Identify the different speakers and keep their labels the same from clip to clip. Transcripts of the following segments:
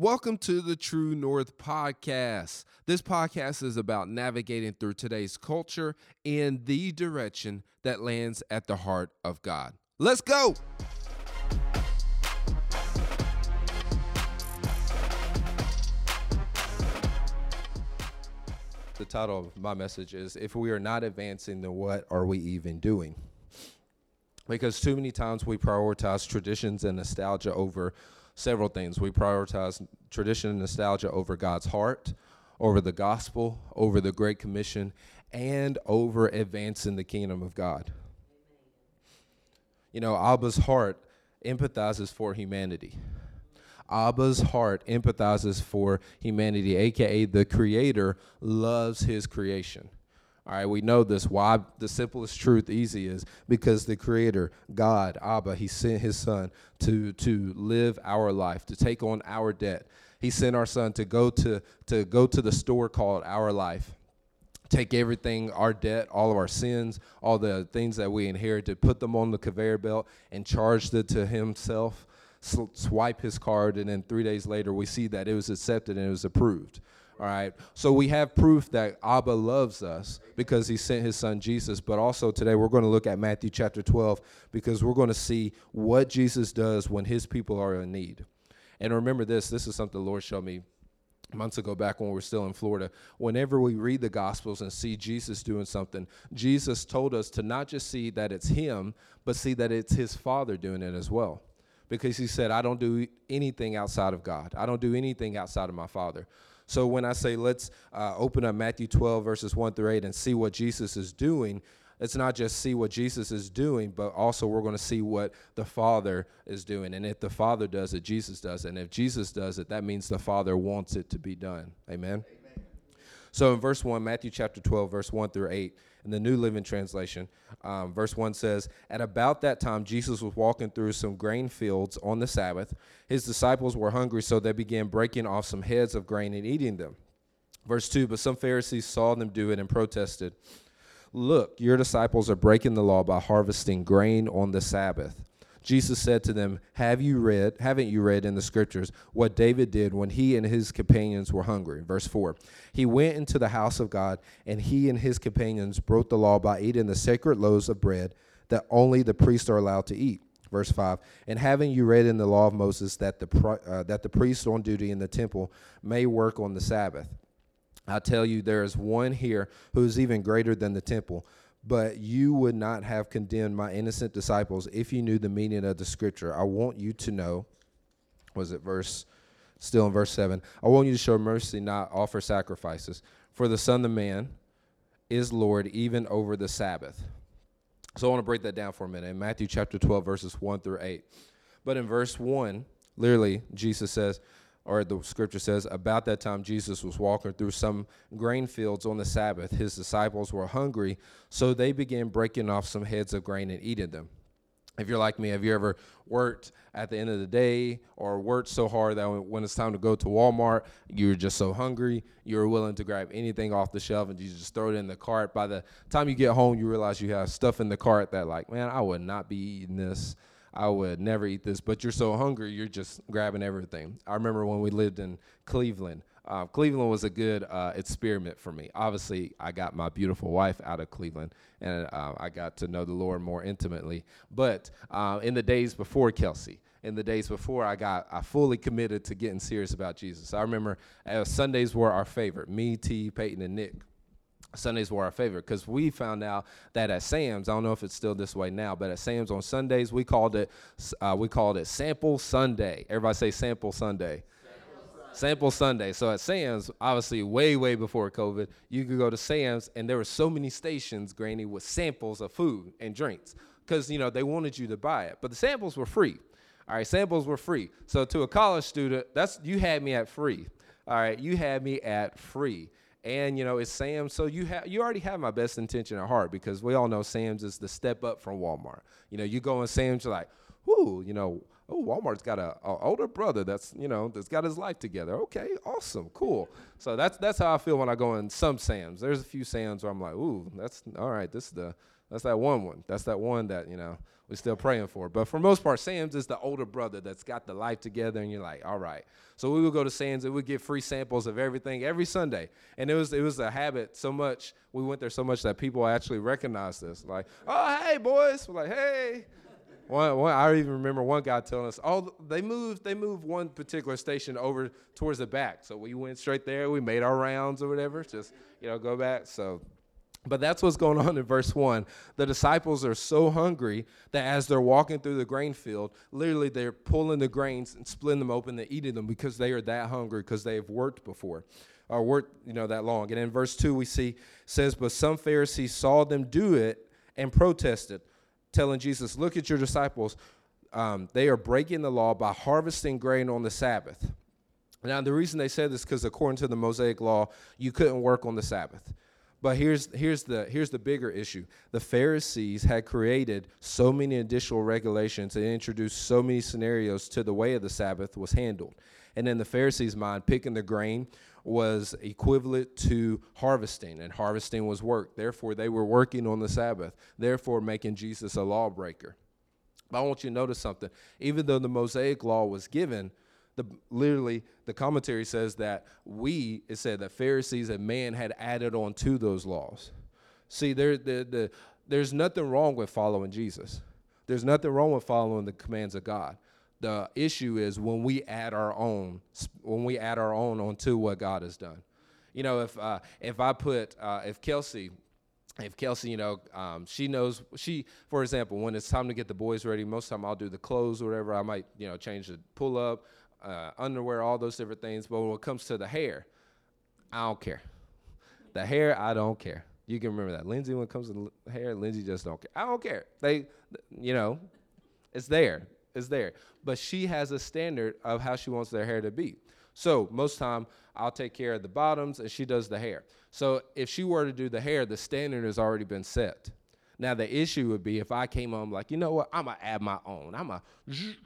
Speaker 1: Welcome to the True North Podcast. This podcast is about navigating through today's culture in the direction that lands at the heart of God. Let's go. The title of my message is If We Are Not Advancing, then What Are We Even Doing? Because too many times we prioritize traditions and nostalgia over several things. We prioritize tradition and nostalgia over God's heart, over the gospel, over the Great Commission, and over advancing the kingdom of God. You know, Abba's heart empathizes for humanity. Abba's heart empathizes for humanity, aka the creator loves his creation. All right, we know this. Why the simplest truth easy is because the creator, God, Abba, he sent his son to to live our life, to take on our debt. He sent our son to go to to go to the store called our life. Take everything, our debt, all of our sins, all the things that we inherited, put them on the conveyor belt and charged it to himself swipe his card, and then three days later, we see that it was accepted and it was approved. All right. So we have proof that Abba loves us because he sent his son Jesus. But also today we're going to look at Matthew chapter 12 because we're going to see what Jesus does when his people are in need. And remember this this is something the Lord showed me months ago back when we were still in Florida. Whenever we read the Gospels and see Jesus doing something, Jesus told us to not just see that it's him, but see that it's his Father doing it as well because he said, I don't do anything outside of God. I don't do anything outside of my Father. So when I say let's uh, open up Matthew 12, verses 1 through 8, and see what Jesus is doing, it's not just see what Jesus is doing, but also we're going to see what the Father is doing. And if the Father does it, Jesus does it. And if Jesus does it, that means the Father wants it to be done. Amen. Amen. So in verse 1, Matthew chapter 12, verse 1 through 8, in the New Living Translation. Um, verse 1 says, At about that time, Jesus was walking through some grain fields on the Sabbath. His disciples were hungry, so they began breaking off some heads of grain and eating them. Verse 2 But some Pharisees saw them do it and protested, Look, your disciples are breaking the law by harvesting grain on the Sabbath. Jesus said to them, Have you read, haven't you read in the scriptures what David did when he and his companions were hungry? Verse 4. He went into the house of God, and he and his companions broke the law by eating the sacred loaves of bread that only the priests are allowed to eat. Verse 5. And having you read in the law of Moses that the, uh, that the priest on duty in the temple may work on the Sabbath. I tell you, there is one here who is even greater than the temple but you would not have condemned my innocent disciples if you knew the meaning of the scripture. I want you to know, was it verse, still in verse 7, I want you to show mercy, not offer sacrifices. For the Son of Man is Lord even over the Sabbath. So I want to break that down for a minute. In Matthew chapter 12, verses 1 through 8. But in verse 1, literally, Jesus says, or the scripture says, about that time Jesus was walking through some grain fields on the Sabbath. His disciples were hungry, so they began breaking off some heads of grain and eating them. If you're like me, have you ever worked at the end of the day or worked so hard that when it's time to go to Walmart, you're just so hungry, you're willing to grab anything off the shelf and you just throw it in the cart. By the time you get home, you realize you have stuff in the cart that, like, man, I would not be eating this I would never eat this, but you're so hungry, you're just grabbing everything. I remember when we lived in Cleveland. Uh, Cleveland was a good uh, experiment for me. Obviously, I got my beautiful wife out of Cleveland, and uh, I got to know the Lord more intimately. But uh, in the days before Kelsey, in the days before I got I fully committed to getting serious about Jesus. I remember uh, Sundays were our favorite. Me, T, Peyton, and Nick Sundays were our favorite because we found out that at Sam's, I don't know if it's still this way now, but at Sam's on Sundays we called it uh, we called it Sample Sunday. Everybody say Sample Sunday. Sample Sunday. So at Sam's, obviously way way before COVID, you could go to Sam's and there were so many stations, Granny, with samples of food and drinks because you know they wanted you to buy it, but the samples were free. All right, samples were free. So to a college student, that's you had me at free. All right, you had me at free and you know it's Sam's. So you have you already have my best intention at heart because we all know Sam's is the step up from Walmart. You know, you go in Sam's, you're like, whoo, you know, oh Walmart's got a, a, older brother that's you know that's got his life together. Okay, awesome, cool. So that's that's how I feel when I go in some Sam's. There's a few Sam's where I'm like, ooh, that's all right. This is the that's that one one. That's that one that you know We're still praying for. But for most part, Sam's is the older brother that's got the life together, and you're like, all right. So we would go to Sam's and we'd get free samples of everything every Sunday. And it was it was a habit so much, we went there so much that people actually recognized us. Like, oh hey boys. We're like, hey. One, one, I even remember one guy telling us, "Oh, they moved. They moved one particular station over towards the back, so we went straight there. We made our rounds or whatever. Just you know, go back. So but that's what's going on in verse 1. The disciples are so hungry that as they're walking through the grain field, literally they're pulling the grains and splitting them open and eating them because they are that hungry because they've worked before or worked, you know, that long. And in verse 2 we see says, "But some Pharisees saw them do it and protested, telling Jesus, "Look at your disciples. Um, they are breaking the law by harvesting grain on the Sabbath." Now, the reason they said this is because according to the Mosaic law, you couldn't work on the Sabbath. But here's here's the here's the bigger issue. The Pharisees had created so many additional regulations and introduced so many scenarios to the way of the Sabbath was handled. And in the Pharisees' mind, picking the grain was equivalent to harvesting, and harvesting was work. Therefore, they were working on the Sabbath, therefore making Jesus a lawbreaker. But I want you to notice something. Even though the Mosaic law was given, the literally the commentary says that we it said that Pharisees and man had added on to those laws. See, there the, the there's nothing wrong with following Jesus. There's nothing wrong with following the commands of God. The issue is when we add our own when we add our own onto what God has done. You know, if uh, if I put uh, if Kelsey if Kelsey, you know, um, she knows she, for example, when it's time to get the boys ready, most of the time I'll do the clothes or whatever. I might, you know, change the pull up uh, underwear, all those different things. But when it comes to the hair, I don't care. The hair, I don't care. You can remember that. Lindsey, when it comes to the hair, Lindsey just don't care. I don't care. They, you know, it's there. It's there. But she has a standard of how she wants their hair to be. So most time I'll take care of the bottoms and she does the hair. So if she were to do the hair, the standard has already been set. Now the issue would be if I came home like, you know what, I'm gonna add my own. I'm gonna,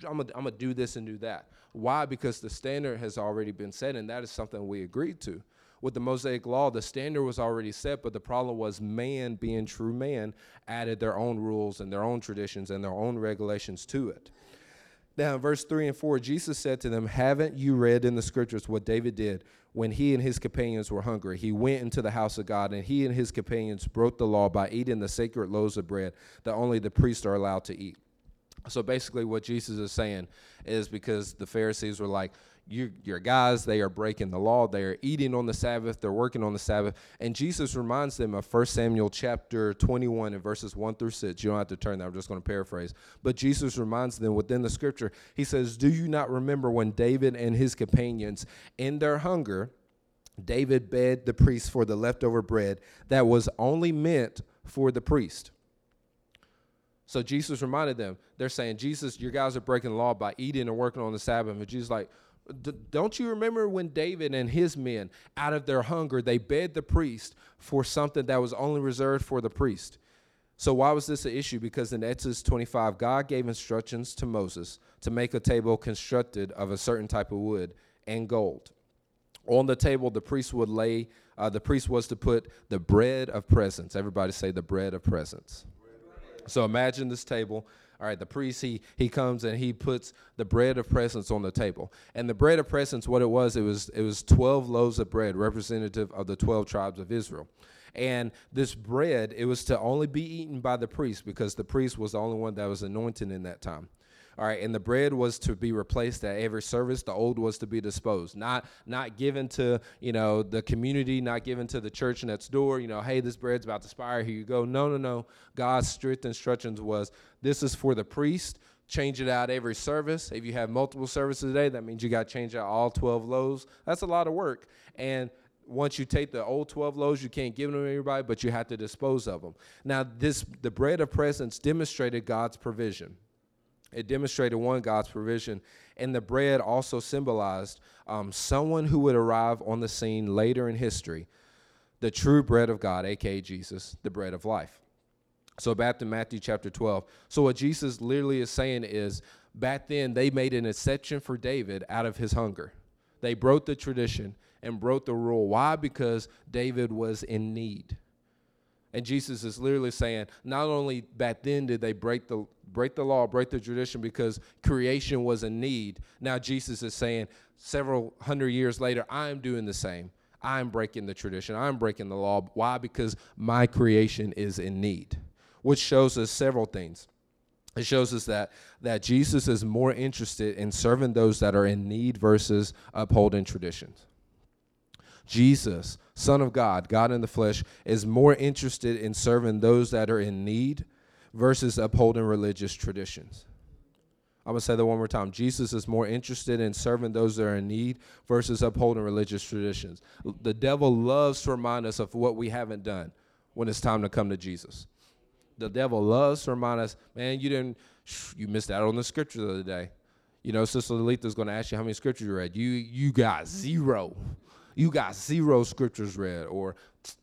Speaker 1: I'm gonna, I'm gonna do this and do that. Why? Because the standard has already been set, and that is something we agreed to. With the Mosaic Law, the standard was already set, but the problem was man, being true man, added their own rules and their own traditions and their own regulations to it. Now, in verse 3 and 4, Jesus said to them, Haven't you read in the scriptures what David did when he and his companions were hungry? He went into the house of God, and he and his companions broke the law by eating the sacred loaves of bread that only the priests are allowed to eat. So basically, what Jesus is saying is because the Pharisees were like, you, your guys, they are breaking the law. They are eating on the Sabbath. They're working on the Sabbath. And Jesus reminds them of 1 Samuel chapter 21 and verses 1 through 6. You don't have to turn that. I'm just going to paraphrase. But Jesus reminds them within the scripture, he says, Do you not remember when David and his companions, in their hunger, David begged the priest for the leftover bread that was only meant for the priest? So Jesus reminded them, they're saying, Jesus, your guys are breaking the law by eating and working on the Sabbath. And Jesus like, don't you remember when David and his men, out of their hunger, they begged the priest for something that was only reserved for the priest? So why was this an issue? Because in Exodus 25, God gave instructions to Moses to make a table constructed of a certain type of wood and gold. On the table, the priest would lay, uh, the priest was to put the bread of presence. Everybody say the bread of presence. So imagine this table. All right, the priest he he comes and he puts the bread of presence on the table. And the bread of presence, what it was, it was it was twelve loaves of bread, representative of the twelve tribes of Israel. And this bread, it was to only be eaten by the priest because the priest was the only one that was anointed in that time. All right, and the bread was to be replaced at every service. The old was to be disposed, not not given to you know the community, not given to the church next door. You know, hey, this bread's about to expire. Here you go. No, no, no. God's strict instructions was this is for the priest. Change it out every service. If you have multiple services a day, that means you got to change out all 12 loaves. That's a lot of work. And once you take the old 12 loaves you can't give them to everybody but you have to dispose of them now this the bread of presence demonstrated god's provision it demonstrated one, God's provision, and the bread also symbolized um, someone who would arrive on the scene later in history, the true bread of God, aka Jesus, the bread of life. So back to Matthew chapter 12. So what Jesus literally is saying is back then they made an exception for David out of his hunger. They broke the tradition and broke the rule. Why? Because David was in need. And Jesus is literally saying, not only back then did they break the break the law, break the tradition because creation was in need. Now Jesus is saying, several hundred years later, I am doing the same. I'm breaking the tradition. I'm breaking the law. Why? Because my creation is in need, which shows us several things. It shows us that that Jesus is more interested in serving those that are in need versus upholding traditions. Jesus, Son of God, God in the flesh, is more interested in serving those that are in need versus upholding religious traditions. I'm going to say that one more time. Jesus is more interested in serving those that are in need versus upholding religious traditions. The devil loves to remind us of what we haven't done when it's time to come to Jesus. The devil loves to remind us, man, you didn't, you missed out on the scripture the other day. You know, Sister Letha going to ask you how many scriptures you read. You you got zero you got zero scriptures read or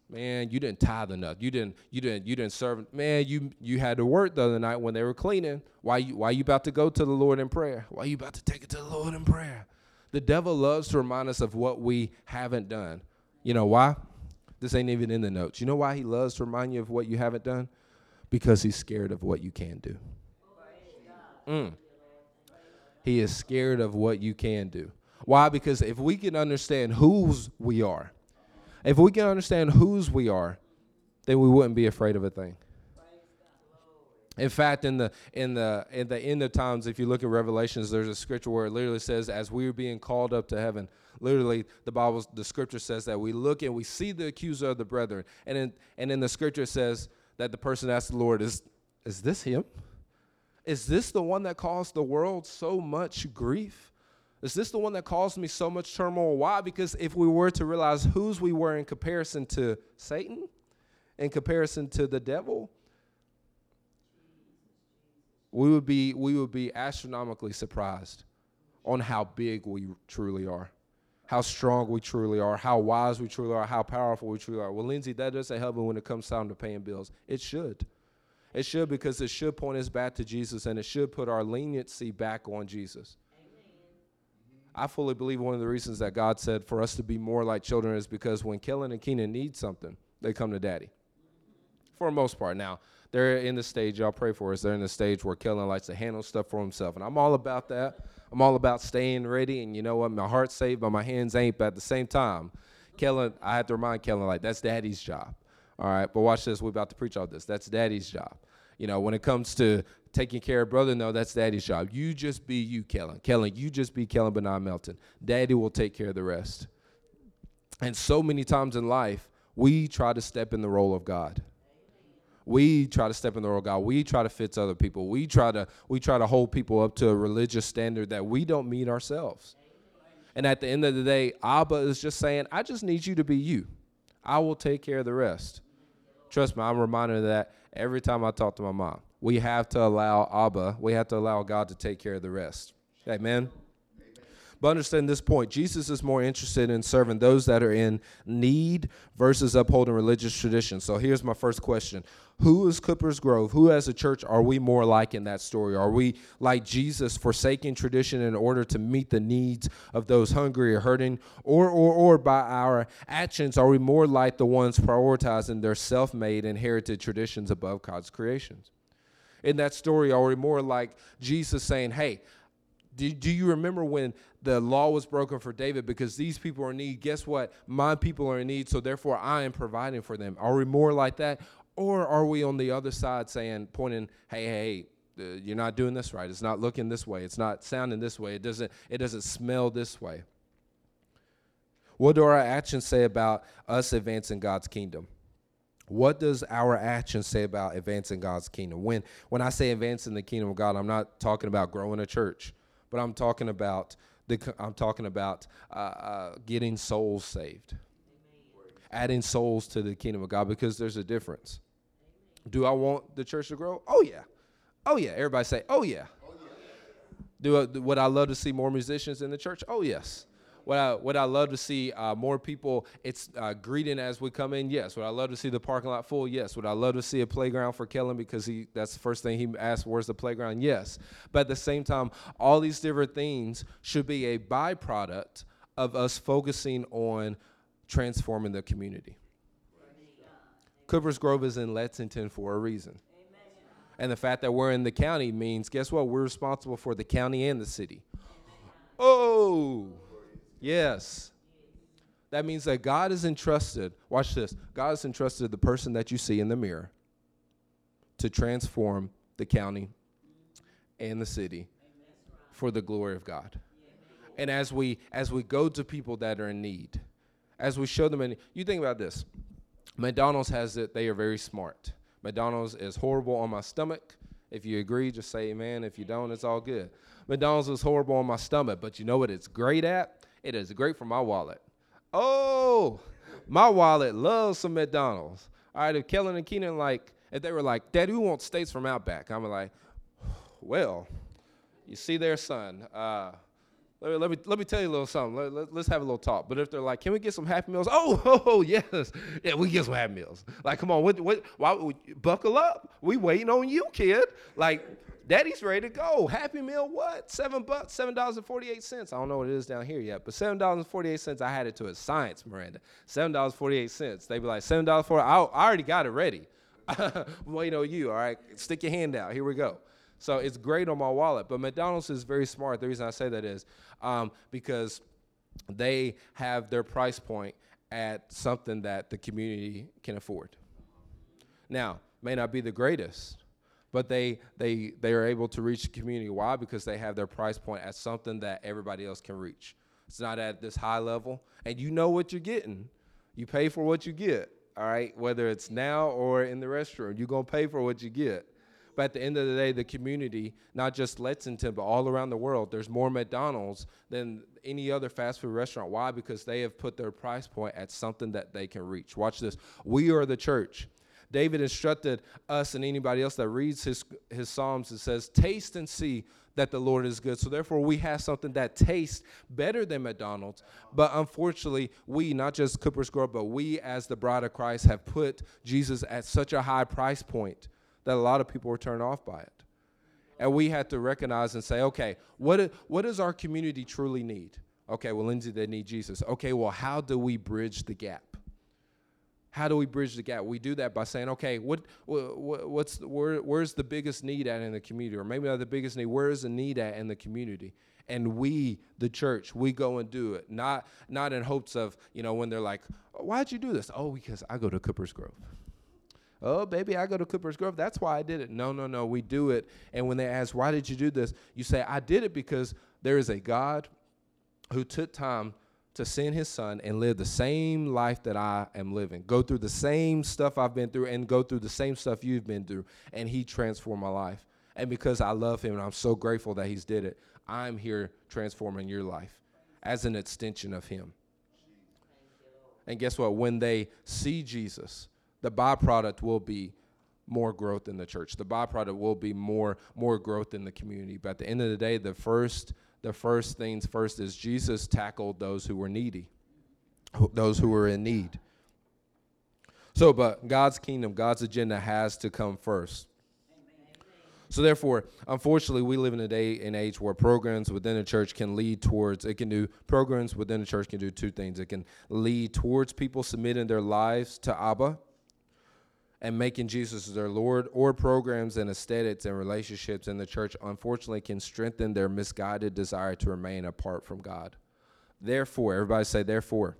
Speaker 1: man you didn't tithe enough. You didn't you didn't you didn't serve man you you had to work the other night when they were cleaning. Why you why you about to go to the lord in prayer? Why you about to take it to the lord in prayer? The devil loves to remind us of what we haven't done. You know why? This ain't even in the notes. You know why he loves to remind you of what you haven't done? Because he's scared of what you can do. Mm. he is scared of what you can do why? Because if we can understand whose we are, if we can understand whose we are, then we wouldn't be afraid of a thing. In fact, in the in the in the end of times, if you look at Revelations, there's a scripture where it literally says, "As we are being called up to heaven." Literally, the Bible, the scripture says that we look and we see the accuser of the brethren, and in and in the scripture says that the person asks the Lord, "Is is this him? Is this the one that caused the world so much grief?" Is this the one that caused me so much turmoil? Why? Because if we were to realize whose we were in comparison to Satan, in comparison to the devil, we would be we would be astronomically surprised on how big we truly are, how strong we truly are, how wise we truly are, how powerful we truly are. Well, Lindsey, that doesn't help me when it comes down to paying bills. It should. It should because it should point us back to Jesus and it should put our leniency back on Jesus. I fully believe one of the reasons that God said for us to be more like children is because when Kellen and Keenan need something, they come to daddy. For the most part. Now, they're in the stage, y'all pray for us, they're in the stage where Kellen likes to handle stuff for himself. And I'm all about that. I'm all about staying ready. And you know what? My heart's saved, but my hands ain't. But at the same time, Kellen, I have to remind Kellen, like, that's daddy's job. All right. But watch this. We're about to preach all this. That's daddy's job. You know, when it comes to taking care of brother, no, that's daddy's job. You just be you, Kellen. Kellen, you just be Kellen Bernard Melton. Daddy will take care of the rest. And so many times in life, we try to step in the role of God. We try to step in the role of God. We try to fit other people. We try to we try to hold people up to a religious standard that we don't meet ourselves. And at the end of the day, Abba is just saying, I just need you to be you. I will take care of the rest. Trust me, I'm reminded of that every time I talk to my mom. We have to allow Abba, we have to allow God to take care of the rest. Amen. But understand this point Jesus is more interested in serving those that are in need versus upholding religious traditions. So here's my first question Who is Coopers Grove? Who, as a church, are we more like in that story? Are we like Jesus, forsaking tradition in order to meet the needs of those hungry or hurting? Or, or, or by our actions, are we more like the ones prioritizing their self made inherited traditions above God's creations? In that story, are more like Jesus saying, Hey, do, do you remember when the law was broken for David because these people are in need? Guess what? My people are in need, so therefore I am providing for them. Are we more like that? Or are we on the other side saying, pointing, hey, hey, uh, you're not doing this right. It's not looking this way. It's not sounding this way. It doesn't, it doesn't smell this way. What do our actions say about us advancing God's kingdom? What does our action say about advancing God's kingdom? When when I say advancing the kingdom of God, I'm not talking about growing a church but I'm talking about the I'm talking about uh, uh, getting souls saved, adding souls to the kingdom of God because there's a difference. Do I want the church to grow? Oh yeah, oh yeah. Everybody say, oh yeah. Oh, yeah. Do I, would I love to see more musicians in the church? Oh yes. Would I would I love to see uh, more people? It's uh, greeting as we come in. Yes. Would I love to see the parking lot full? Yes. Would I love to see a playground for Kellen because he that's the first thing he asked. Where's the playground? Yes. But at the same time, all these different things should be a byproduct of us focusing on transforming the community. Coopers Grove is in Lexington for a reason. And the fact that we're in the county means, guess what? We're responsible for the county and the city. Oh, yes. That means that God is entrusted, watch this, God has entrusted the person that you see in the mirror to transform the county and the city for the glory of God. And as we as we go to people that are in need, as we show them in you think about this. McDonald's has it, they are very smart. McDonald's is horrible on my stomach. If you agree, just say amen. If you don't, it's all good. McDonald's is horrible on my stomach, but you know what it's great at? It is great for my wallet. Oh, my wallet loves some McDonald's. All right, if Kellen and Keenan like, if they were like, Daddy, who wants steaks from Outback? I'm like, well, you see their son. Uh, let me, let me, let me tell you a little something. Let, let, let's have a little talk. But if they're like, can we get some Happy Meals? Oh, oh, oh yes. Yeah, we get some Happy Meals. Like, come on, what, what, why, buckle up. We waiting on you, kid. Like, Daddy's ready to go. Happy Meal, what? Seven bucks, seven dollars and forty-eight cents. I don't know what it is down here yet, but seven dollars and forty-eight cents. I had it to a science, Miranda. Seven dollars forty-eight cents. They be like seven dollars for. I, I already got it ready. Waiting on you. All right, stick your hand out. Here we go. So it's great on my wallet. But McDonald's is very smart. The reason I say that is um, because they have their price point at something that the community can afford. Now, may not be the greatest, but they they they are able to reach the community. Why? Because they have their price point at something that everybody else can reach. It's not at this high level, and you know what you're getting. You pay for what you get. All right, whether it's now or in the restroom, you're gonna pay for what you get. But at the end of the day, the community, not just Lexington, but all around the world, there's more McDonald's than any other fast food restaurant. Why? Because they have put their price point at something that they can reach. Watch this. We are the church. David instructed us and anybody else that reads his, his Psalms, it says, Taste and see that the Lord is good. So therefore, we have something that tastes better than McDonald's. But unfortunately, we, not just Cooper's Grove, but we as the bride of Christ have put Jesus at such a high price point that a lot of people were turned off by it. And we had to recognize and say, okay, what, what does our community truly need? Okay, well, Lindsey, they need Jesus. Okay, well, how do we bridge the gap? How do we bridge the gap? We do that by saying, okay, what, what what's where, where's the biggest need at in the community, or maybe not the biggest need. Where is the need at in the community? And we, the church, we go and do it, not not in hopes of you know when they're like, why'd you do this? Oh, because I go to Cooper's Grove. Oh, baby, I go to Cooper's Grove. That's why I did it. No, no, no. We do it. And when they ask, why did you do this? You say, I did it because there is a God who took time to send his son and live the same life that I am living, go through the same stuff I've been through, and go through the same stuff you've been through. And he transformed my life. And because I love him and I'm so grateful that he's did it, I'm here transforming your life as an extension of him. And guess what? When they see Jesus, the byproduct will be more growth in the church. The byproduct will be more more growth in the community. But at the end of the day, the first the first things first is Jesus tackled those who were needy, those who were in need. So, but God's kingdom, God's agenda has to come first. So therefore, unfortunately, we live in a day and age where programs within the church can lead towards it can do programs within the church can do two things. It can lead towards people submitting their lives to Abba and making Jesus their Lord, or programs and aesthetics and relationships in the church, unfortunately, can strengthen their misguided desire to remain apart from God. Therefore, everybody say, therefore.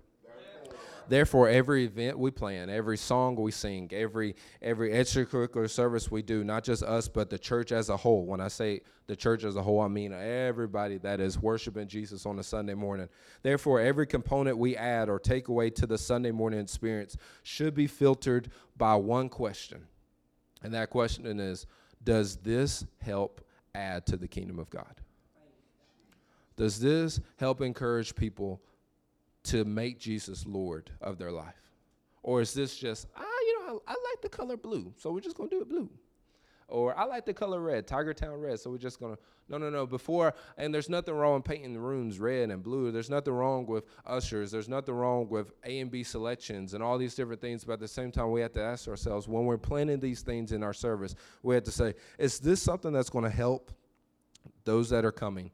Speaker 1: Therefore, every event we plan, every song we sing, every every extracurricular service we do, not just us, but the church as a whole. When I say the church as a whole, I mean everybody that is worshiping Jesus on a Sunday morning. Therefore, every component we add or take away to the Sunday morning experience should be filtered by one question. And that question is Does this help add to the kingdom of God? Does this help encourage people to make Jesus Lord of their life? Or is this just, ah, you know, I, I like the color blue, so we're just going to do it blue? Or I like the color red, Tiger Town red, so we're just going to, no, no, no, before, and there's nothing wrong with painting the rooms red and blue. There's nothing wrong with ushers. There's nothing wrong with A and B selections and all these different things. But at the same time, we have to ask ourselves when we're planning these things in our service, we have to say, is this something that's going to help those that are coming?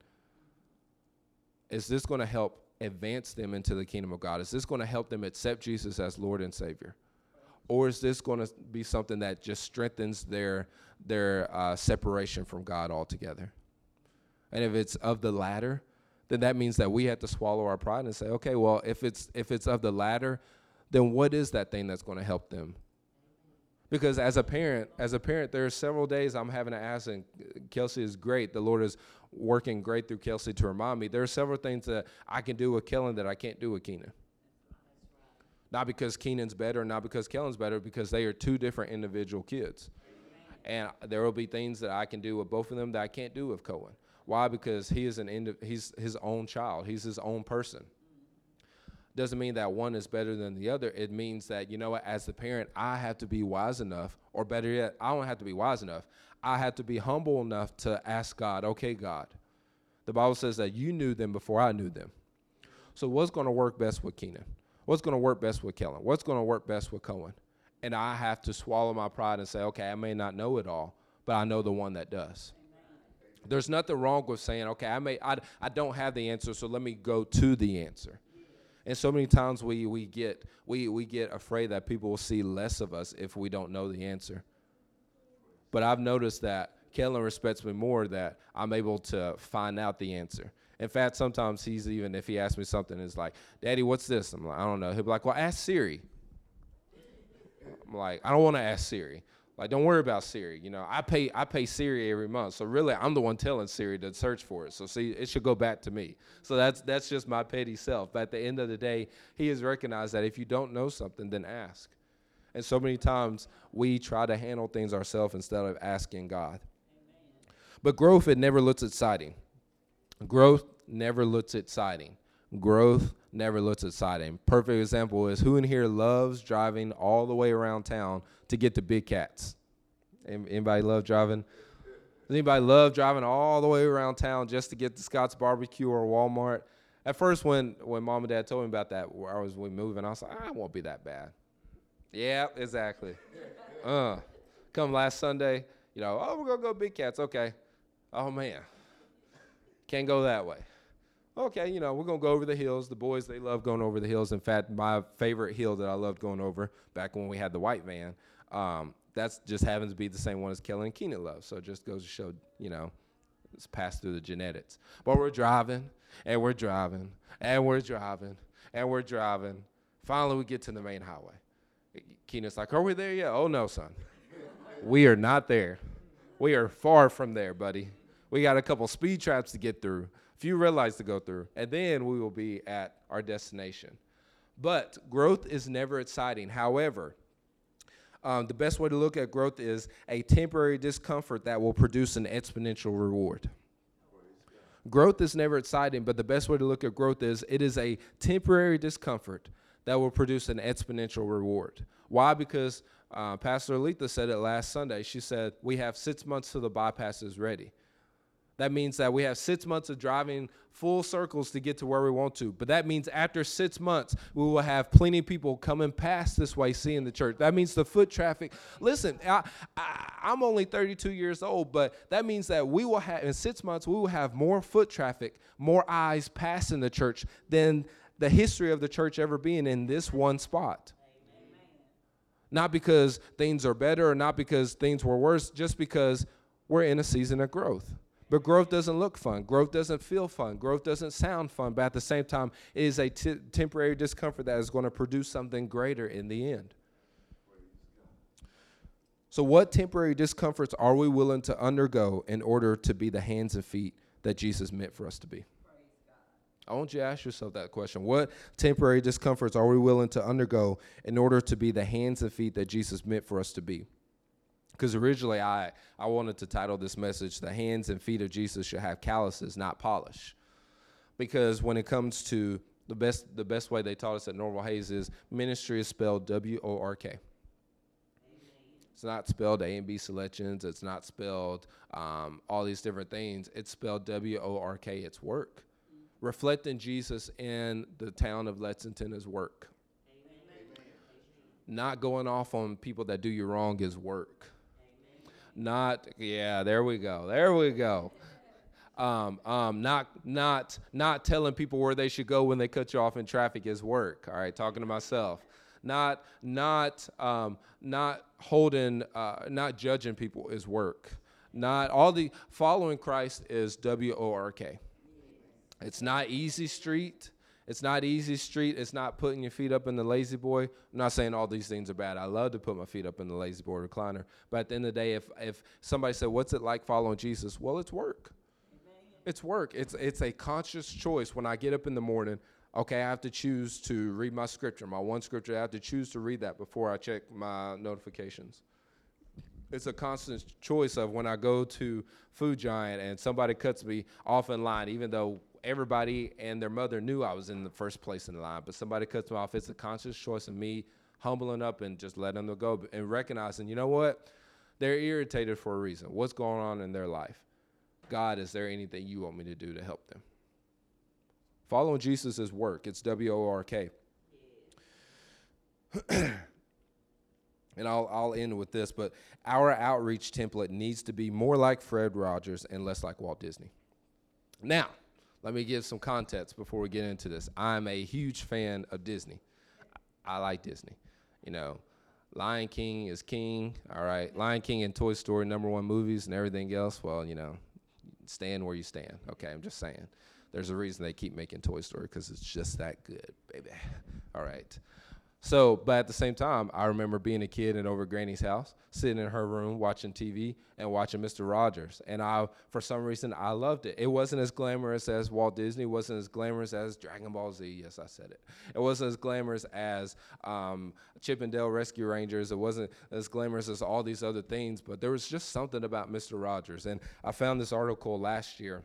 Speaker 1: Is this going to help advance them into the kingdom of God? Is this going to help them accept Jesus as Lord and Savior? or is this going to be something that just strengthens their their uh, separation from God altogether? And if it's of the latter, then that means that we have to swallow our pride and say, okay, well, if it's if it's of the latter, then what is that thing that's going to help them? Because as a parent, as a parent, there are several days I'm having to ask, and Kelsey is great. The Lord is working great through Kelsey to remind me. There are several things that I can do with Kellen that I can't do with Keenan. Not because Keenan's better, not because Kellen's better, because they are two different individual kids. And there will be things that I can do with both of them that I can't do with Cohen. Why? Because he is an he's his own child. He's his own person doesn't mean that one is better than the other. It means that, you know what, as the parent, I have to be wise enough, or better yet, I don't have to be wise enough. I have to be humble enough to ask God, okay, God, the Bible says that you knew them before I knew them. So what's going to work best with Keenan? What's going to work best with Kellen? What's going to work best with Cohen? And I have to swallow my pride and say, okay, I may not know it all, but I know the one that does. There's nothing wrong with saying, okay, I may I, I don't have the answer, so let me go to the answer. And so many times we, we get we, we get afraid that people will see less of us if we don't know the answer. But I've noticed that Kellen respects me more that I'm able to find out the answer. In fact, sometimes he's even if he asks me something, it's like, "Daddy, what's this?" I'm like, "I don't know." He'll be like, "Well, ask Siri." I'm like, "I don't want to ask Siri." Like, don't worry about Siri. You know, I pay I pay Siri every month, so really, I'm the one telling Siri to search for it. So see, it should go back to me. So that's that's just my petty self. But at the end of the day, he has recognized that if you don't know something, then ask. And so many times we try to handle things ourselves instead of asking God. But growth it never looks exciting. Growth never looks exciting. Growth never looks exciting. Perfect example is who in here loves driving all the way around town to get to Big Cats? Anybody love driving? Does anybody love driving all the way around town just to get to Scott's Barbecue or Walmart? At first, when when mom and dad told me about that, I was moving, I was like, I won't be that bad. Yeah, exactly. Uh, come last Sunday, you know, oh, we're gonna go Big Cats. Okay. Oh man, can't go that way okay, you know, we're gonna go over the hills. The boys they love going over the hills. In fact, my favorite hill that I loved going over back when we had the white van, um, that's just happens to be the same one as Kellen and Keenan love. So it just goes to show, you know, it's passed through the genetics. But we're driving and we're driving and we're driving and we're driving. Finally, we get to the main highway. Keenan's like, "Are we there yet?" Oh no, son, we are not there. We are far from there, buddy. We got a couple speed traps to get through few red lights to go through, and then we will be at our destination. But growth is never exciting. However, um, the best way to look at growth is a temporary discomfort that will produce an exponential reward. Growth is never exciting, but the best way to look at growth is it is a temporary discomfort that will produce an exponential reward. Why? Because uh, Pastor Alita said it last Sunday. She said, We have six months till the bypass is ready. That means that we have six months of driving full circles to get to where we want to. But that means after six months, we will have plenty of people coming past this way seeing the church. That means the foot traffic. Listen, I, am only 32 years old, but that means that we will have, in six months, we will have more foot traffic, more eyes passing the church than the history of the church ever being in this one spot. Not because things are better or not because things were worse, just because we're in a season of growth. But growth doesn't look fun. Growth doesn't feel fun. Growth doesn't sound fun. But at the same time, it is a t- temporary discomfort that is going to produce something greater in the end. So, what temporary discomforts are we willing to undergo in order to be the hands and feet that Jesus meant for us to be? I want you to ask yourself that question. What temporary discomforts are we willing to undergo in order to be the hands and feet that Jesus meant for us to be? Because originally I, I wanted to title this message the hands and feet of jesus should have calluses not polish. Because when it comes to the best the best way they taught us at Norvel Hayes is ministry is spelled w-o-r-k it's not spelled a and b selections. It's not spelled um, all these different things. It's spelled w-o-r-k it's work. Reflecting jesus in the town of lexington is work. Not going off on people that do you wrong is work not yeah there we go there we go um, um, not not not telling people where they should go when they cut you off in traffic is work all right talking to myself Not not um, not holding, uh, not judging people is work. Not all the following Christ is W O R K. It's not easy street. It's not easy street. It's not putting your feet up in the lazy boy. I'm not saying all these things are bad. I love to put my feet up in the lazy boy recliner. But at the end of the day, if if somebody said, "What's it like following Jesus?" Well, it's work. It's work. It's it's a conscious choice. When I get up in the morning, okay, I have to choose to read my scripture, my one scripture. I have to choose to read that before I check my notifications. It's a constant choice of when I go to Food Giant and somebody cuts me off in line, even though everybody and their mother knew I was in the first place in the line, but somebody cuts me off. It's a conscious choice of me humbling up and just letting them go and recognizing, you know what? They're irritated for a reason. What's going on in their life? God, is there anything you want me to do to help them? Following Jesus is work. It's W O R K. and I'll, I'll end with this, but our outreach template needs to be more like Fred Rogers and less like Walt Disney. Now, let me give some context before we get into this. I'm a huge fan of Disney. I like Disney. You know, Lion King is king. All right, Lion King and Toy Story number one movies and everything else. Well, you know, stand where you stand. Okay, I'm just saying. There's a reason they keep making Toy Story because it's just that good, baby. All right. So, but at the same time, I remember being a kid and over Granny's house, sitting in her room watching TV and watching Mr. Rogers. And I, for some reason, I loved it. It wasn't as glamorous as Walt Disney. Wasn't as glamorous as Dragon Ball Z. Yes, I said it. It wasn't as glamorous as um, Dale Rescue Rangers. It wasn't as glamorous as all these other things. But there was just something about Mr. Rogers. And I found this article last year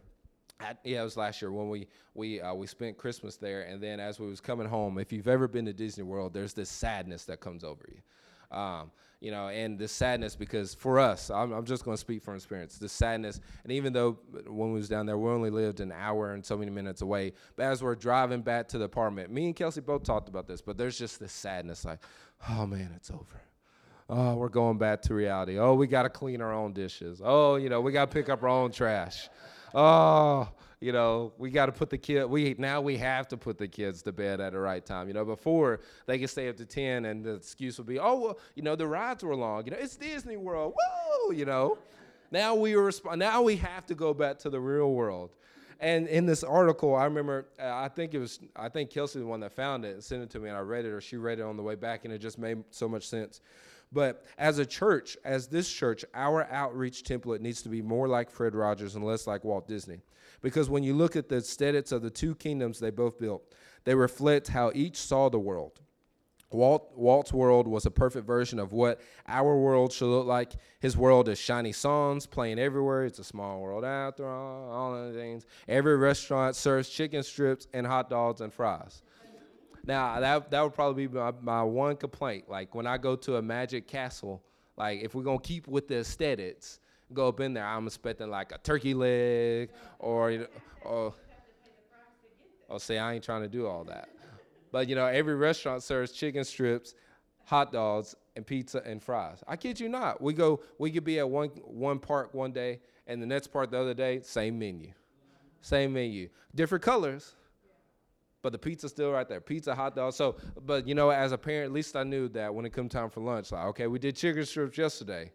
Speaker 1: yeah, it was last year when we we uh, we spent Christmas there, and then as we was coming home, if you've ever been to Disney World, there's this sadness that comes over you, um, you know, and this sadness because for us, I'm, I'm just going to speak from experience. The sadness, and even though when we was down there, we only lived an hour and so many minutes away, but as we're driving back to the apartment, me and Kelsey both talked about this, but there's just this sadness, like, oh man, it's over. Oh, we're going back to reality. Oh, we got to clean our own dishes. Oh, you know, we got to pick up our own trash oh, you know, we got to put the kid. We now we have to put the kids to bed at the right time. You know, before they could stay up to ten, and the excuse would be, oh, well, you know, the rides were long. You know, it's Disney World. Whoa, you know. Now we resp- Now we have to go back to the real world. And in this article, I remember, uh, I think it was, I think Kelsey the one that found it and sent it to me, and I read it, or she read it on the way back, and it just made so much sense. But as a church, as this church, our outreach template needs to be more like Fred Rogers and less like Walt Disney. Because when you look at the aesthetics of the two kingdoms they both built, they reflect how each saw the world. Walt, Walt's world was a perfect version of what our world should look like. His world is shiny songs playing everywhere. It's a small world after all, all the things. Every restaurant serves chicken strips and hot dogs and fries. Now that that would probably be my, my one complaint. Like when I go to a Magic Castle, like if we're gonna keep with the aesthetics, go up in there, I'm expecting like a turkey leg or you know, or oh, say I ain't trying to do all that. But you know, every restaurant serves chicken strips, hot dogs, and pizza and fries. I kid you not. We go, we could be at one one park one day, and the next part the other day, same menu, same menu, different colors but the pizza's still right there. Pizza, hot dog. So, but you know, as a parent, at least I knew that when it come time for lunch, like, okay, we did chicken strips yesterday.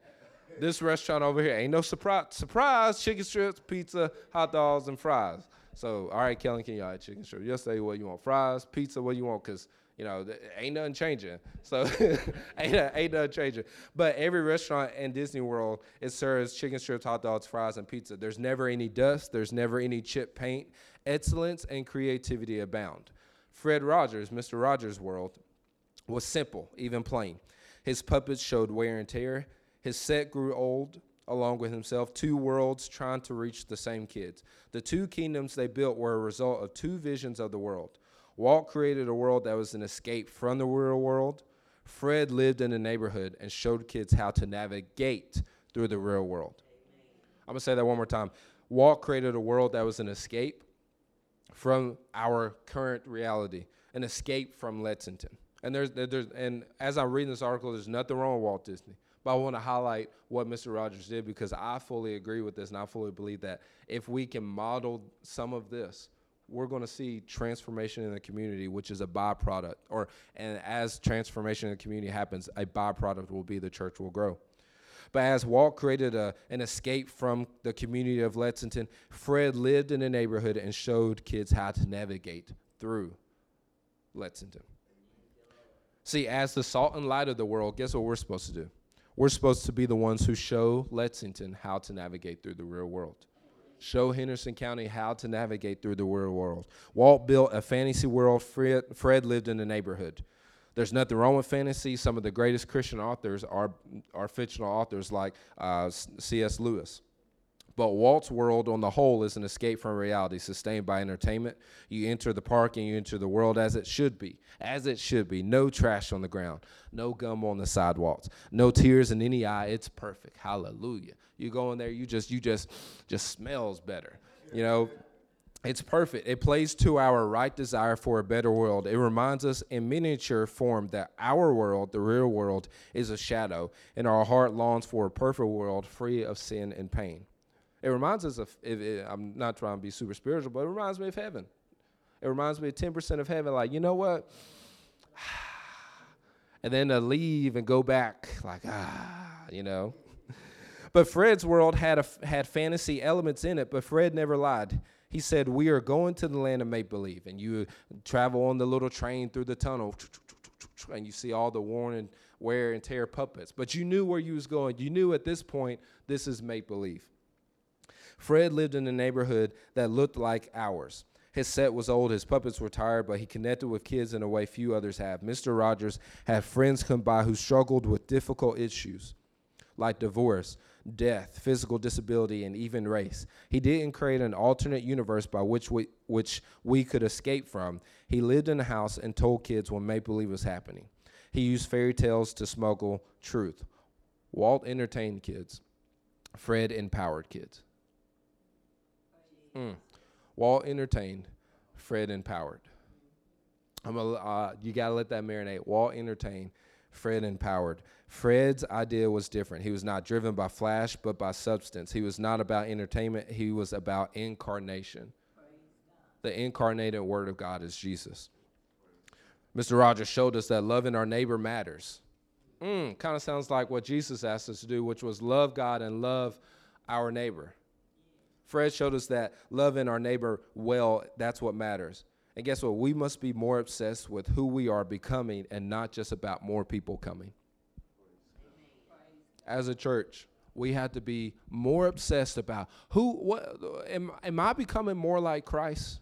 Speaker 1: This restaurant over here ain't no surprise. Surprise! Chicken strips, pizza, hot dogs, and fries. So, all right, Kellen, can y'all have chicken strips? Yesterday, what you want? Fries, pizza, what you want? Cause you know, ain't nothing changing. So ain't, ain't nothing changing. But every restaurant in Disney World, it serves chicken strips, hot dogs, fries, and pizza. There's never any dust. There's never any chip paint excellence and creativity abound. Fred Rogers, Mr. Rogers' world, was simple, even plain. His puppets showed wear and tear. His set grew old along with himself, two worlds trying to reach the same kids. The two kingdoms they built were a result of two visions of the world. Walt created a world that was an escape from the real world. Fred lived in the neighborhood and showed kids how to navigate through the real world. I'm going to say that one more time. Walt created a world that was an escape from our current reality, an escape from Lexington. And there's, there's and as I'm reading this article, there's nothing wrong with Walt Disney. But I want to highlight what Mr. Rogers did because I fully agree with this and I fully believe that if we can model some of this, we're going to see transformation in the community, which is a byproduct. Or and as transformation in the community happens, a byproduct will be the church will grow. But as Walt created a, an escape from the community of Lexington, Fred lived in the neighborhood and showed kids how to navigate through Lexington. See, as the salt and light of the world, guess what we're supposed to do? We're supposed to be the ones who show Lexington how to navigate through the real world. Show Henderson County how to navigate through the real world. Walt built a fantasy world. Fred, Fred lived in the neighborhood. There's nothing wrong with fantasy. Some of the greatest Christian authors are, are fictional authors like uh, C.S. Lewis. But Walt's world on the whole is an escape from reality, sustained by entertainment. You enter the park and you enter the world as it should be, as it should be. No trash on the ground, no gum on the sidewalks, no tears in any eye. It's perfect. Hallelujah. You go in there, you just you just just smells better. You know, it's perfect. It plays to our right desire for a better world. It reminds us in miniature form that our world, the real world, is a shadow, and our heart longs for a perfect world free of sin and pain. It reminds us of, it, I'm not trying to be super spiritual, but it reminds me of heaven. It reminds me of 10% of heaven, like, you know what? and then to leave and go back, like, ah, you know? But Fred's world had, a, had fantasy elements in it, but Fred never lied. He said, We are going to the land of make believe. And you travel on the little train through the tunnel, and you see all the worn and wear and tear puppets. But you knew where you was going. You knew at this point, this is make believe. Fred lived in a neighborhood that looked like ours. His set was old, his puppets were tired, but he connected with kids in a way few others have. Mr. Rogers had friends come by who struggled with difficult issues like divorce, death, physical disability, and even race. He didn't create an alternate universe by which we, which we could escape from. He lived in a house and told kids when make believe was happening. He used fairy tales to smuggle truth. Walt entertained kids, Fred empowered kids. Mm. Walt entertained, Fred empowered. I'm a, uh, you got to let that marinate. Walt entertained, Fred empowered. Fred's idea was different. He was not driven by flash, but by substance. He was not about entertainment, he was about incarnation. The incarnated Word of God is Jesus. Mr. Rogers showed us that loving our neighbor matters. Mm, kind of sounds like what Jesus asked us to do, which was love God and love our neighbor. Fred showed us that loving our neighbor well, that's what matters. And guess what? We must be more obsessed with who we are becoming and not just about more people coming as a church, we have to be more obsessed about who, what, am, am I becoming more like Christ?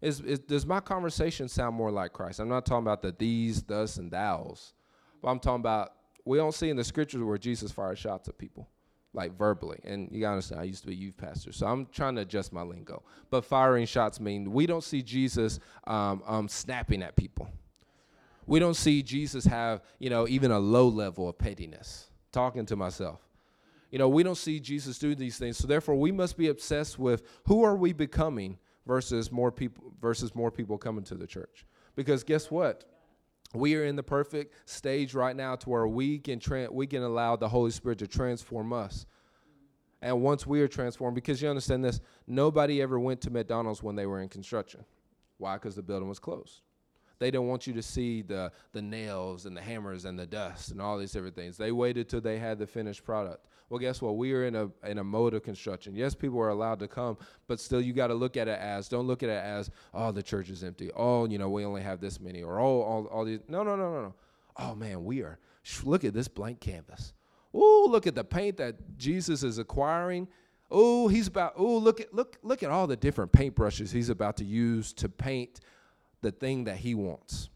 Speaker 1: Is, is, does my conversation sound more like Christ? I'm not talking about the these, thus, and thous, but I'm talking about, we don't see in the scriptures where Jesus fired shots at people, like verbally. And you gotta understand, I used to be a youth pastor, so I'm trying to adjust my lingo. But firing shots mean we don't see Jesus um, um, snapping at people. We don't see Jesus have, you know, even a low level of pettiness talking to myself. You know, we don't see Jesus do these things, so therefore we must be obsessed with who are we becoming versus more people versus more people coming to the church. Because guess what? We are in the perfect stage right now to where we can tra- we can allow the Holy Spirit to transform us. And once we are transformed, because you understand this, nobody ever went to McDonald's when they were in construction. Why? Because the building was closed. They didn't want you to see the, the nails and the hammers and the dust and all these different things. They waited till they had the finished product. Well, guess what? We are in a in a mode of construction. Yes, people are allowed to come, but still, you got to look at it as don't look at it as oh the church is empty. Oh, you know we only have this many or oh all all these. No, no, no, no, no. Oh man, we are. Look at this blank canvas. Oh, look at the paint that Jesus is acquiring. Oh, he's about. Oh, look at look look at all the different paintbrushes he's about to use to paint the thing that he wants.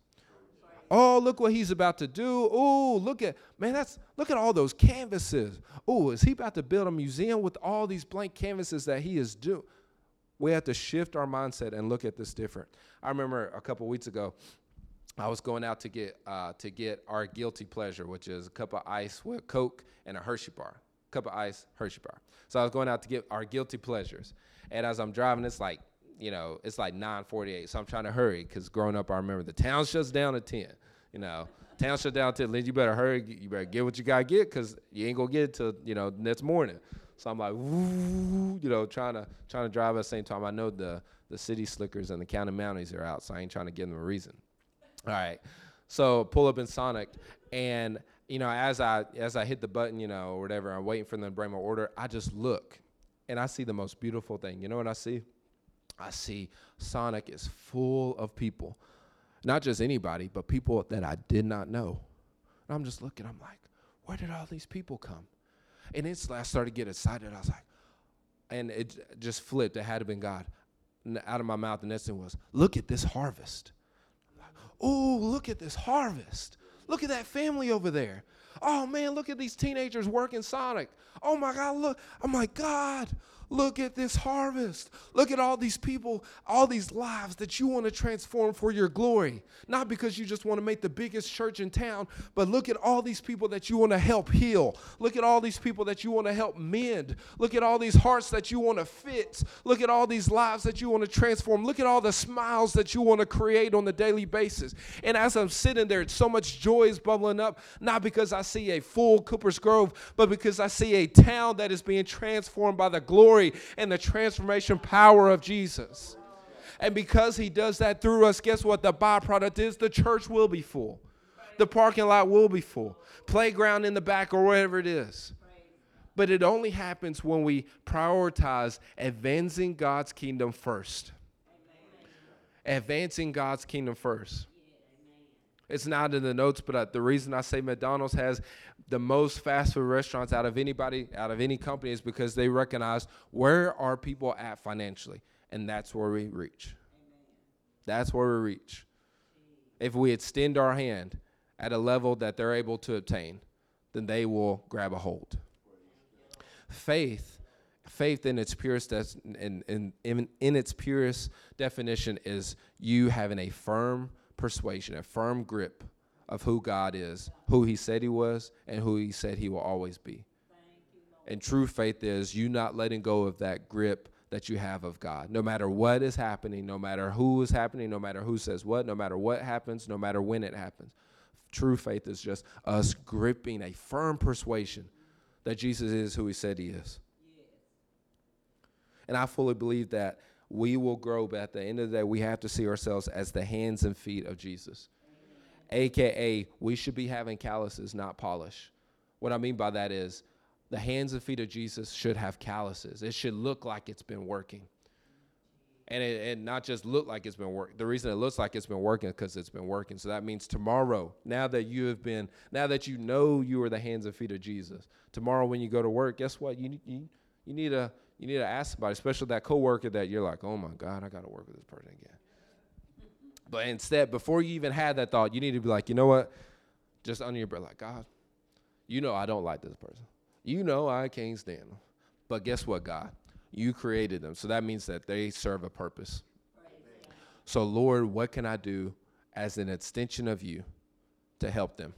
Speaker 1: Oh, look what he's about to do. Oh, look at man, that's look at all those canvases. Oh, is he about to build a museum with all these blank canvases that he is doing? We have to shift our mindset and look at this different. I remember a couple weeks ago, I was going out to get uh, to get our guilty pleasure, which is a cup of ice with Coke and a Hershey bar. Cup of ice, Hershey bar. So I was going out to get our guilty pleasures, and as I'm driving, it's like you know, it's like 9:48, so I'm trying to hurry because growing up, I remember the town shuts down at 10. You know, town shut down at 10. Lindsey, you better hurry. You better get what you gotta get because you ain't gonna get it till you know next morning. So I'm like, woo, you know, trying to trying to drive at the same time. I know the the city slickers and the county mounties are out, so I ain't trying to give them a reason. All right. So pull up in Sonic, and you know, as I as I hit the button, you know, or whatever, I'm waiting for them to bring my order. I just look, and I see the most beautiful thing. You know what I see? I see Sonic is full of people, not just anybody, but people that I did not know. And I'm just looking. I'm like, where did all these people come? And instantly, I started to get excited. I was like, and it just flipped. It had to been God. And out of my mouth, the next thing was, look at this harvest. Oh, look at this harvest. Look at that family over there. Oh man, look at these teenagers working Sonic. Oh my God, look. I'm like, God, Look at this harvest. Look at all these people, all these lives that you want to transform for your glory. Not because you just want to make the biggest church in town, but look at all these people that you want to help heal. Look at all these people that you want to help mend. Look at all these hearts that you want to fix. Look at all these lives that you want to transform. Look at all the smiles that you want to create on a daily basis. And as I'm sitting there, so much joy is bubbling up, not because I see a full Cooper's Grove, but because I see a town that is being transformed by the glory glory and the transformation power of Jesus. And because he does that through us, guess what? The byproduct is the church will be full. The parking lot will be full. Playground in the back or whatever it is. But it only happens when we prioritize advancing God's kingdom first. Advancing God's kingdom first. It's not in the notes, but the reason I say McDonald's has the most fast food restaurants out of anybody, out of any company, is because they recognize where are people at financially, and that's where we reach. That's where we reach. If we extend our hand at a level that they're able to obtain, then they will grab a hold. Faith, faith in its purest in, in, in, in its purest definition is you having a firm persuasion, a firm grip of who God is, who He said He was, and who He said He will always be. And true faith is you not letting go of that grip that you have of God. No matter what is happening, no matter who is happening, no matter who says what, no matter what happens, no matter when it happens. True faith is just us gripping a firm persuasion that Jesus is who He said He is. And I fully believe that we will grow, but at the end of the day, we have to see ourselves as the hands and feet of Jesus. AKA, we should be having calluses, not polish. What I mean by that is the hands and feet of Jesus should have calluses. It should look like it's been working. And, it, and not just look like it's been working. The reason it looks like it's been working is because it's been working. So that means tomorrow, now that you have been, now that you know you are the hands and feet of Jesus, tomorrow when you go to work, guess what? You, you, you need to you need to ask somebody, especially that coworker that you're like, oh my God, I got to work with this person again. But instead, before you even had that thought, you need to be like, you know what? Just under your breath, like, God, you know I don't like this person. You know I can't stand them. But guess what, God? You created them. So that means that they serve a purpose. So, Lord, what can I do as an extension of you to help them?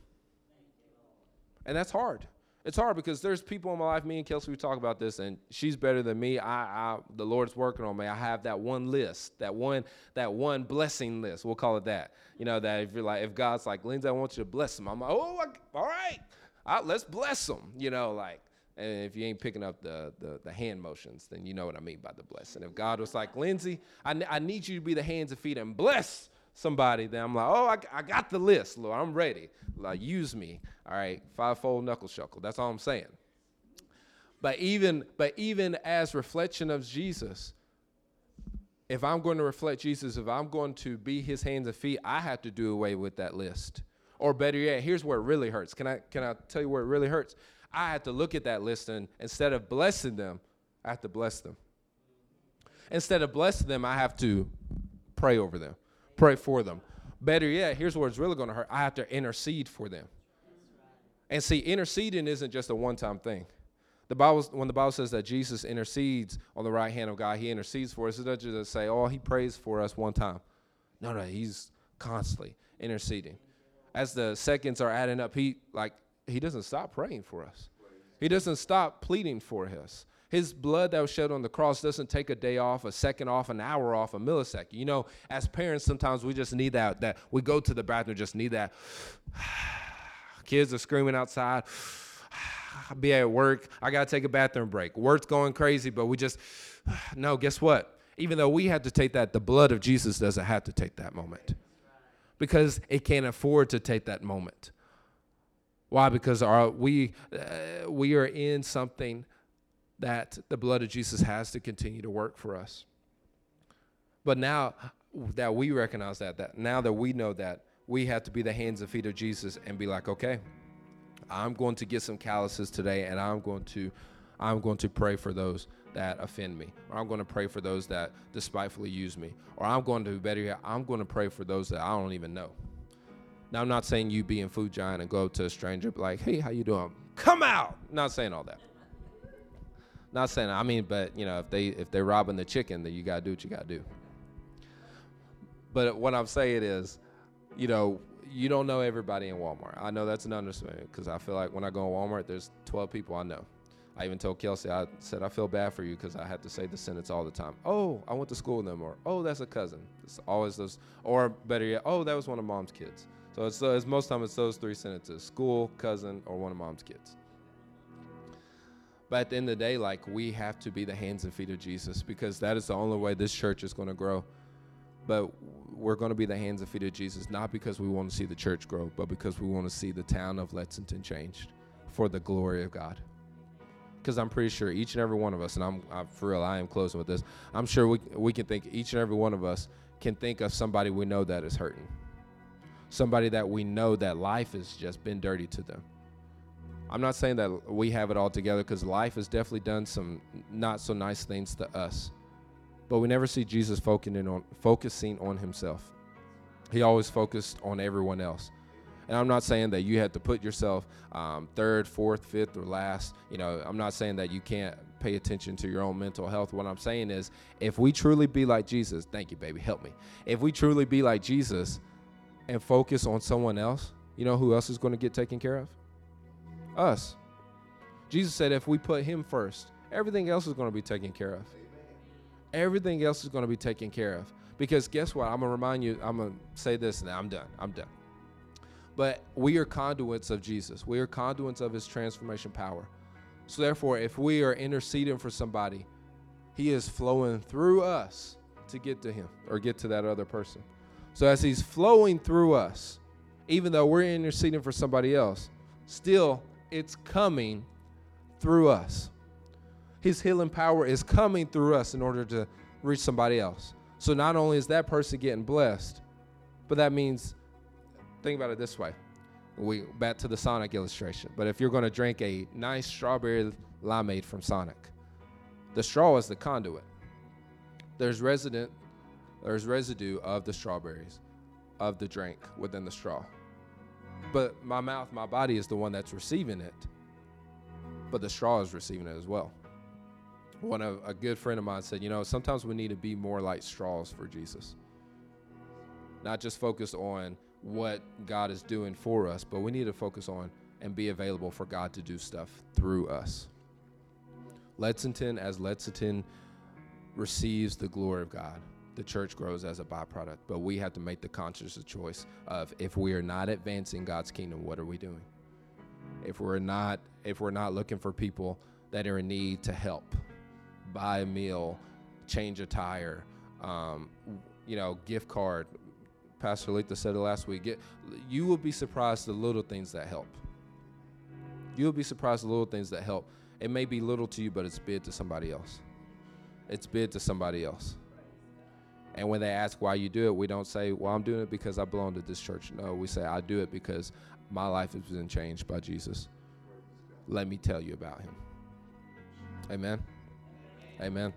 Speaker 1: And that's hard it's hard because there's people in my life. Me and Kelsey, we talk about this, and she's better than me. I, I, the Lord's working on me. I have that one list, that one, that one blessing list. We'll call it that. You know that if you're like, if God's like, Lindsey, I want you to bless them. I'm like, oh, I, all right, right, let's bless them. You know, like, and if you ain't picking up the, the, the hand motions, then you know what I mean by the blessing. If God was like, Lindsey, I, I need you to be the hands and feet and bless somebody, that I'm like, oh, I, I got the list, Lord. I'm ready. Like, use me. All right, fivefold knuckle shuckle. That's all I'm saying. But even, but even as reflection of Jesus, if I'm going to reflect Jesus, if I'm going to be his hands and feet, I have to do away with that list. Or better yet, here's where it really hurts. Can I can I tell you where it really hurts? I have to look at that list and instead of blessing them, I have to bless them. Instead of blessing them, I have to pray over them pray for them. Better yet, here's where it's really going to hurt. I have to intercede for them. And see, interceding isn't just a one-time thing. The Bible, when the Bible says that Jesus intercedes on the right hand of God, He intercedes for us. It doesn't just say, "Oh, He prays for us one time." No, no, He's constantly interceding. As the seconds are adding up, He like He doesn't stop praying for us. He doesn't stop pleading for us. His blood that was shed on the cross doesn't take a day off, a second off, an hour off, a millisecond. You know, as parents, sometimes we just need that. That we go to the bathroom, just need that. Kids are screaming outside. I'll be at work. I gotta take a bathroom break. Work's going crazy, but we just no. Guess what? Even though we had to take that, the blood of Jesus doesn't have to take that moment because it can't afford to take that moment. Why? Because our, we, uh, we are in something that the blood of Jesus has to continue to work for us. But now that we recognize that, that now that we know that, we have to be the hands and feet of Jesus and be like, okay, I'm going to get some calluses today, and I'm going to, I'm going to pray for those that offend me, or I'm going to pray for those that despitefully use me, or I'm going to be better yet, I'm going to pray for those that I don't even know. Now, I'm not saying you be in food giant and go up to a stranger, like, hey, how you doing? Come out. Not saying all that. Not saying. I mean, but you know, if they if they're robbing the chicken, then you gotta do what you gotta do. But what I'm saying is, you know, you don't know everybody in Walmart. I know that's an understatement because I feel like when I go in Walmart, there's 12 people I know. I even told Kelsey, I said, I feel bad for you because I have to say the sentence all the time. Oh, I went to school with them, or oh, that's a cousin. It's always those, or better yet, oh, that was one of mom's kids. So it's, uh, it's most time it's those three sentences: school, cousin, or one of mom's kids. But at the end of the day, like we have to be the hands and feet of Jesus because that is the only way this church is going to grow. But we're going to be the hands and feet of Jesus, not because we want to see the church grow, but because we want to see the town of Lexington changed for the glory of God. Because I'm pretty sure each and every one of us, and I'm, I'm, for real, I am closing with this. I'm sure we we can think each and every one of us can think of somebody we know that is hurting, somebody that we know that life has just been dirty to them. I'm not saying that we have it all together because life has definitely done some not so nice things to us but we never see Jesus focusing on himself. He always focused on everyone else. And I'm not saying that you have to put yourself um, third, fourth, fifth, or last. You know, I'm not saying that you can't pay attention to your own mental health. What I'm saying is, if we truly be like Jesus, thank you, baby, help me. If we truly be like Jesus and focus on someone else, you know who else is going to get taken care of? Us. Jesus said if we put him first, everything else is going to be taken care of everything else is going to be taken care of. Because guess what? I'm going to remind you, I'm going to say this and I'm done. I'm done. But we are conduits of Jesus, we are conduits of his transformation power. So, therefore, if we are interceding for somebody, he is flowing through us to get to him or get to that other person. So, as he's flowing through us, even though we're interceding for somebody else, still it's coming through us. His healing power is coming through us in order to reach somebody else. So not only is that person getting blessed, but that means, think about it this way. We back to the Sonic illustration. But if you're going to drink a nice strawberry limeade from Sonic, the straw is the conduit. There's resident, there's residue of the strawberries, of the drink within the straw. But my mouth, my body is the one that's receiving it. But the straw is receiving it as well one of a good friend of mine said, you know, sometimes we need to be more like straws for Jesus. Not just focus on what God is doing for us, but we need to focus on and be available for God to do stuff through us. Lexington, as Lexington receives the glory of God, the church grows as a byproduct. But we have to make the conscious choice of if we are not advancing God's kingdom, what are we doing? If we're not, if we're not looking for people that are in need to help, buy a meal, change a tire, um, you know, gift card. Pastor Letha said it last week. Get, you will be surprised the little things that help. You will be surprised the little things that help. It may be little to you, but it's big to somebody else. It's big to somebody else. And when they ask why you do it, we don't say, well, I'm doing it because I belong to this church. No, we say, I do it because my life has been changed by Jesus. Let me tell you about him. Amen. Amen.